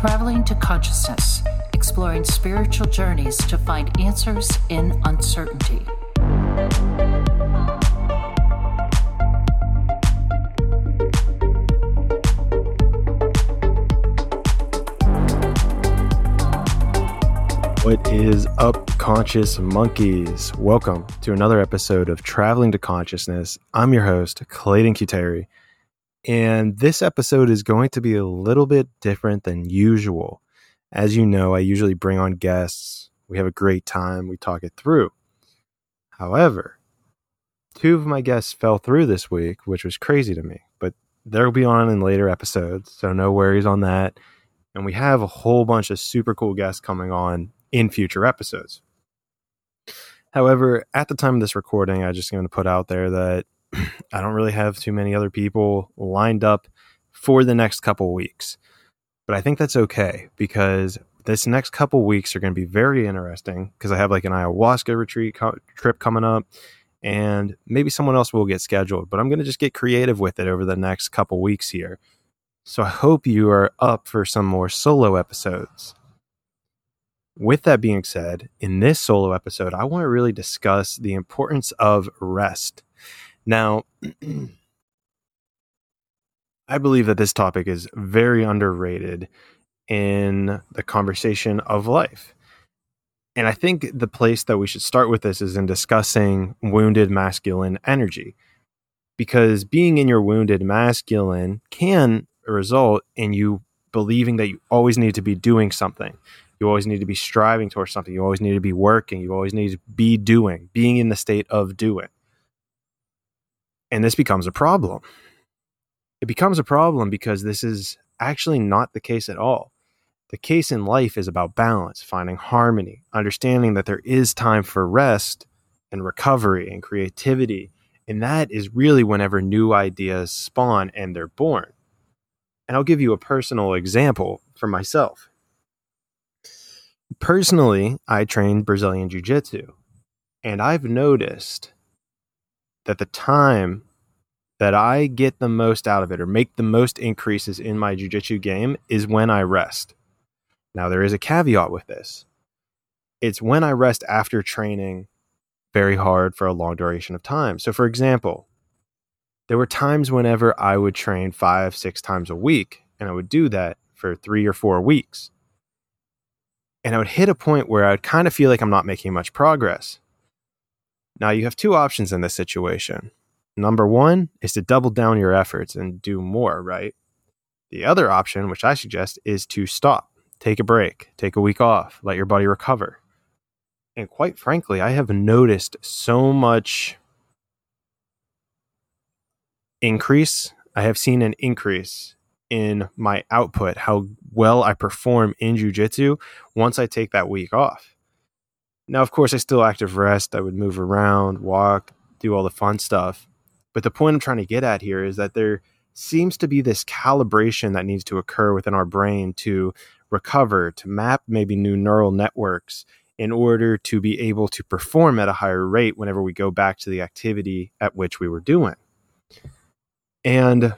Traveling to Consciousness, exploring spiritual journeys to find answers in uncertainty. What is up, conscious monkeys? Welcome to another episode of Traveling to Consciousness. I'm your host, Clayton Cuteri, and this episode is going to be a little bit different than usual. As you know, I usually bring on guests. We have a great time. We talk it through. However, two of my guests fell through this week, which was crazy to me, but they'll be on in later episodes. So no worries on that. And we have a whole bunch of super cool guests coming on in future episodes. However, at the time of this recording, I just going to put out there that I don't really have too many other people lined up for the next couple weeks. But I think that's okay because this next couple weeks are going to be very interesting because I have like an ayahuasca retreat co- trip coming up and maybe someone else will get scheduled, but I'm going to just get creative with it over the next couple weeks here. So I hope you are up for some more solo episodes. With that being said, in this solo episode, I want to really discuss the importance of rest now, I believe that this topic is very underrated in the conversation of life. And I think the place that we should start with this is in discussing wounded masculine energy. Because being in your wounded masculine can result in you believing that you always need to be doing something. You always need to be striving towards something. You always need to be working. You always need to be doing, being in the state of doing. And this becomes a problem. It becomes a problem because this is actually not the case at all. The case in life is about balance, finding harmony, understanding that there is time for rest and recovery and creativity. And that is really whenever new ideas spawn and they're born. And I'll give you a personal example for myself. Personally, I trained Brazilian Jiu Jitsu, and I've noticed that the time that I get the most out of it or make the most increases in my jiu-jitsu game is when I rest. Now there is a caveat with this. It's when I rest after training very hard for a long duration of time. So for example, there were times whenever I would train 5 6 times a week and I would do that for 3 or 4 weeks. And I would hit a point where I would kind of feel like I'm not making much progress. Now, you have two options in this situation. Number one is to double down your efforts and do more, right? The other option, which I suggest, is to stop, take a break, take a week off, let your body recover. And quite frankly, I have noticed so much increase. I have seen an increase in my output, how well I perform in jujitsu once I take that week off. Now, of course, I still active rest. I would move around, walk, do all the fun stuff. But the point I'm trying to get at here is that there seems to be this calibration that needs to occur within our brain to recover, to map maybe new neural networks in order to be able to perform at a higher rate whenever we go back to the activity at which we were doing. And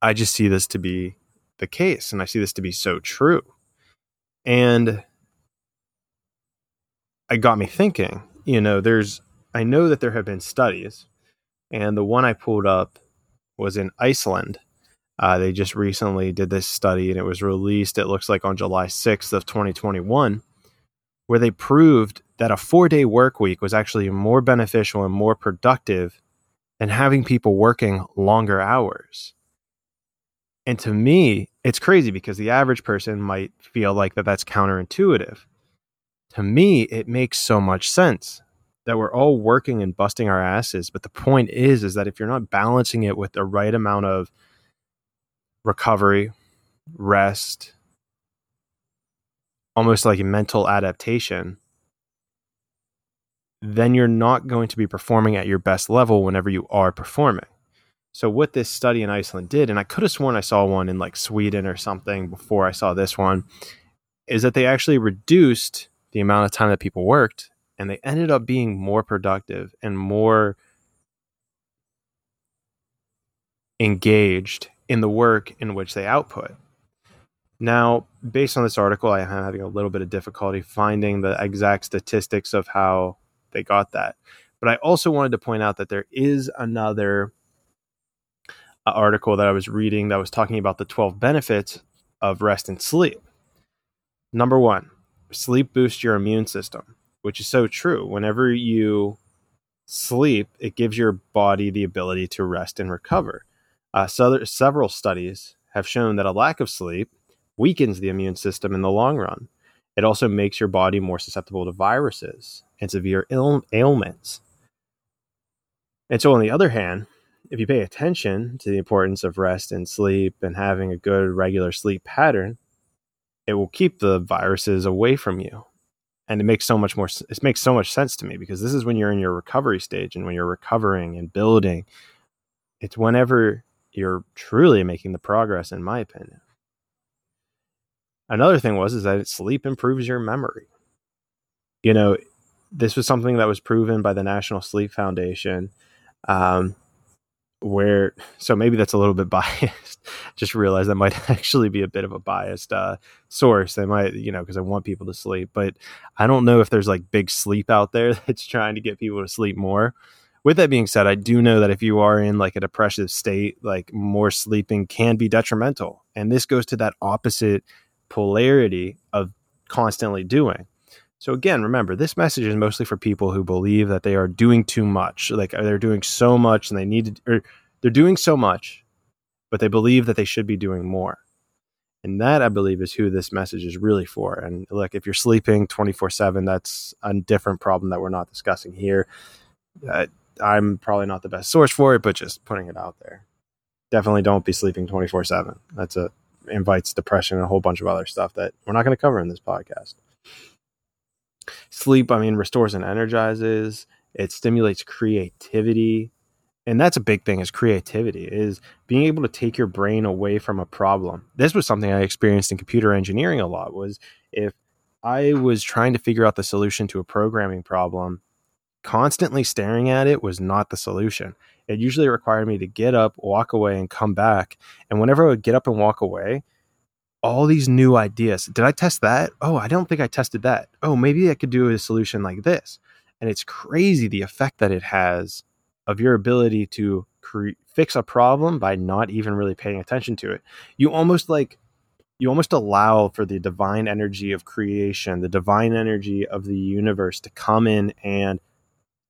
I just see this to be the case, and I see this to be so true. And it got me thinking, you know, there's, I know that there have been studies, and the one I pulled up was in Iceland. Uh, they just recently did this study and it was released, it looks like on July 6th of 2021, where they proved that a four day work week was actually more beneficial and more productive than having people working longer hours. And to me, it's crazy because the average person might feel like that that's counterintuitive to me, it makes so much sense that we're all working and busting our asses. But the point is, is that if you're not balancing it with the right amount of recovery, rest, almost like a mental adaptation, then you're not going to be performing at your best level whenever you are performing. So, what this study in Iceland did, and I could have sworn I saw one in like Sweden or something before I saw this one, is that they actually reduced the amount of time that people worked and they ended up being more productive and more engaged in the work in which they output. Now, based on this article, I am having a little bit of difficulty finding the exact statistics of how they got that. But I also wanted to point out that there is another uh, article that I was reading that was talking about the 12 benefits of rest and sleep. Number one, sleep boosts your immune system, which is so true. Whenever you sleep, it gives your body the ability to rest and recover. Uh, so several studies have shown that a lack of sleep weakens the immune system in the long run. It also makes your body more susceptible to viruses and severe Ail- ailments. And so, on the other hand, if you pay attention to the importance of rest and sleep and having a good regular sleep pattern, it will keep the viruses away from you. And it makes so much more it makes so much sense to me because this is when you're in your recovery stage and when you're recovering and building. It's whenever you're truly making the progress in my opinion. Another thing was is that sleep improves your memory. You know, this was something that was proven by the National Sleep Foundation. Um, where so maybe that's a little bit biased. Just realize that might actually be a bit of a biased uh, source. They might you know because i want people to sleep but i don't know if there's like big sleep out there that's trying to get people to sleep more. With that being said i do know that if you are in like a depressive state like more sleeping can be detrimental. And this goes to that opposite polarity of constantly doing so again, remember this message is mostly for people who believe that they are doing too much, like they're doing so much and they need to, or they're doing so much, but they believe that they should be doing more. And that I believe is who this message is really for. And look, if you're sleeping 24 seven, that's a different problem that we're not discussing here. Uh, I'm probably not the best source for it, but just putting it out there. Definitely don't be sleeping 24 seven. That's a invites depression and a whole bunch of other stuff that we're not going to cover in this podcast. Sleep, I mean, restores and energizes. It stimulates creativity. And that's a big thing is creativity, is being able to take your brain away from a problem. This was something I experienced in computer engineering a lot was if I was trying to figure out the solution to a programming problem, constantly staring at it was not the solution. It usually required me to get up, walk away, and come back. And whenever I would get up and walk away, all these new ideas. Did I test that? Oh, I don't think I tested that. Oh, maybe I could do a solution like this. And it's crazy the effect that it has of your ability to cre- fix a problem by not even really paying attention to it. You almost like you almost allow for the divine energy of creation, the divine energy of the universe to come in and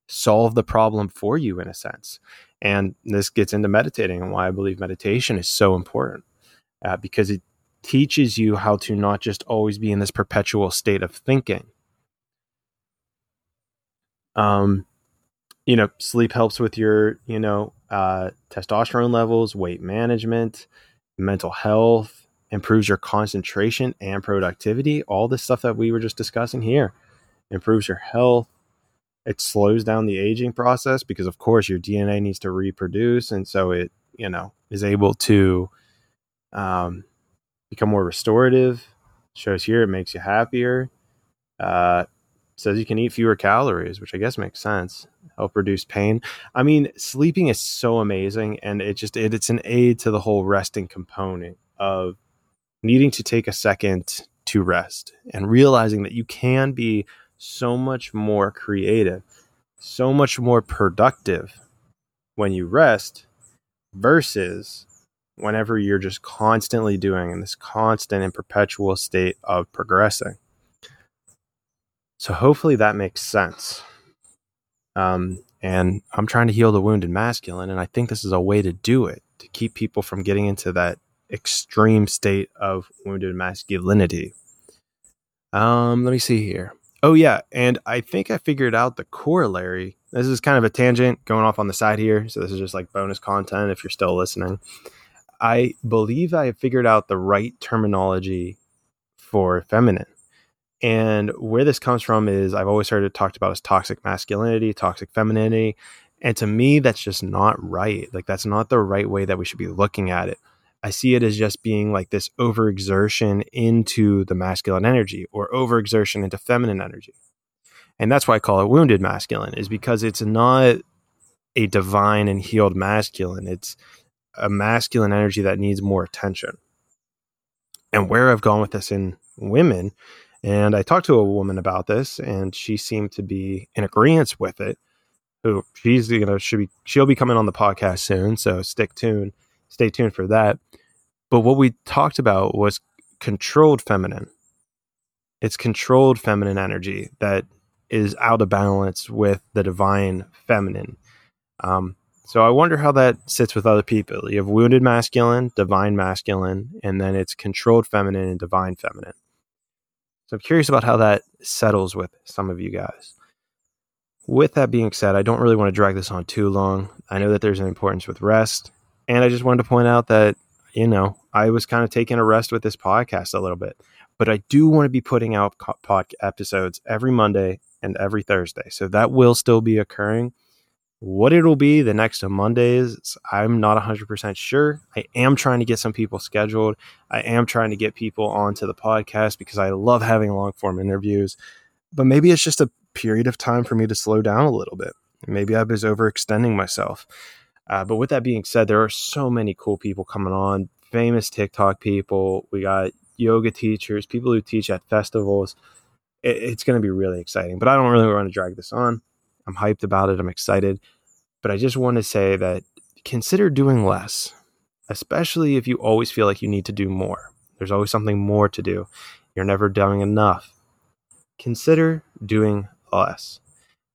solve the problem for you in a sense. And this gets into meditating and why I believe meditation is so important uh, because it teaches you how to not just always be in this perpetual state of thinking. Um, you know, sleep helps with your, you know, uh, testosterone levels, weight management, mental health, improves your concentration and productivity. All the stuff that we were just discussing here improves your health. It slows down the aging process because, of course, your DNA needs to reproduce, and so it, you know, is able to um, become more restorative. Shows here it makes you happier. Uh, says you can eat fewer calories, which I guess makes sense. Help reduce pain. I mean, sleeping is so amazing, and it just it, it's an aid to the whole resting component of needing to take a second to rest and realizing that you can be so much more creative, so much more productive when you rest versus whenever you're just constantly doing in this constant and perpetual state of progressing. So hopefully that makes sense. Um, and I'm trying to heal the wounded masculine, and I think this is a way to do it to keep people from getting into that extreme state of wounded masculinity. Um, let me see here. Oh yeah, and I think I figured out the corollary. This is kind of a tangent going off on the side here, so this is just like bonus content if you're still listening. I believe I figured out the right terminology for feminine. And where this comes from is I've always heard it talked about as toxic masculinity, toxic femininity. And to me, that's just not right. Like, that's not the right way that we should be looking at it. I see it as just being like this overexertion into the masculine energy or overexertion into feminine energy. And that's why I call it wounded masculine, is because it's not a divine and healed masculine. It's a masculine energy that needs more attention. and where I've gone with this in women. And I talked to a woman about this, and she seemed to be in agreement with it. Who she's you know should be she'll be coming on the podcast soon, so stick tuned, stay tuned for that. But what we talked about was controlled feminine. It's controlled feminine energy that is out of balance with the divine feminine. Um, so I wonder how that sits with other people. You have wounded masculine, divine masculine, and then it's controlled feminine and divine feminine. So I'm curious about how that settles with some of you guys. With that being said, I don't really want to drag this on too long. I know that there's an importance with rest. And I just wanted to point out that, you know, I was kind of taking a rest with this podcast a little bit. But I do want to be putting out pod episodes every Monday and every Thursday. So that will still be occurring. What it'll be the next Mondays, I'm not 100% sure. I am trying to get some people scheduled. I am trying to get people onto the podcast because I love having long form interviews. But maybe it's just a period of time for me to slow down a little bit. Maybe I was overextending myself. Uh, but with that being said, there are so many cool people coming on, famous TikTok people. We got yoga teachers, people who teach at festivals. It, it's going to be really exciting. But I don't really want to drag this on. I'm hyped about it. I'm excited. But I just want to say that consider doing less, especially if you always feel like you need to do more. There's always something more to do. You're never doing enough. Consider doing less.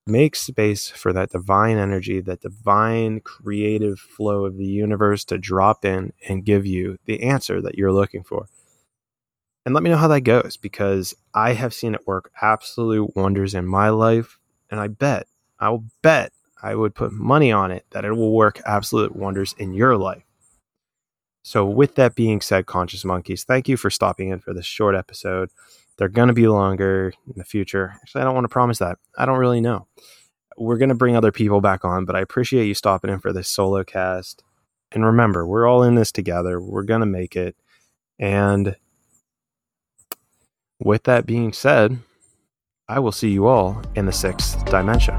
Make space for that divine energy, that divine creative flow of the universe to drop in and give you the answer that you're looking for. And let me know how that goes because I have seen it work absolute wonders in my life. And I bet I'll bet I would put money on it that it will work absolute wonders in your life. So, with that being said, conscious monkeys, thank you for stopping in for this short episode. They're going to be longer in the future. Actually, I don't want to promise that. I don't really know. We're going to bring other people back on, but I appreciate you stopping in for this solo cast. And remember, we're all in this together. We're going to make it. And with that being said, I will see you all in the sixth dimension.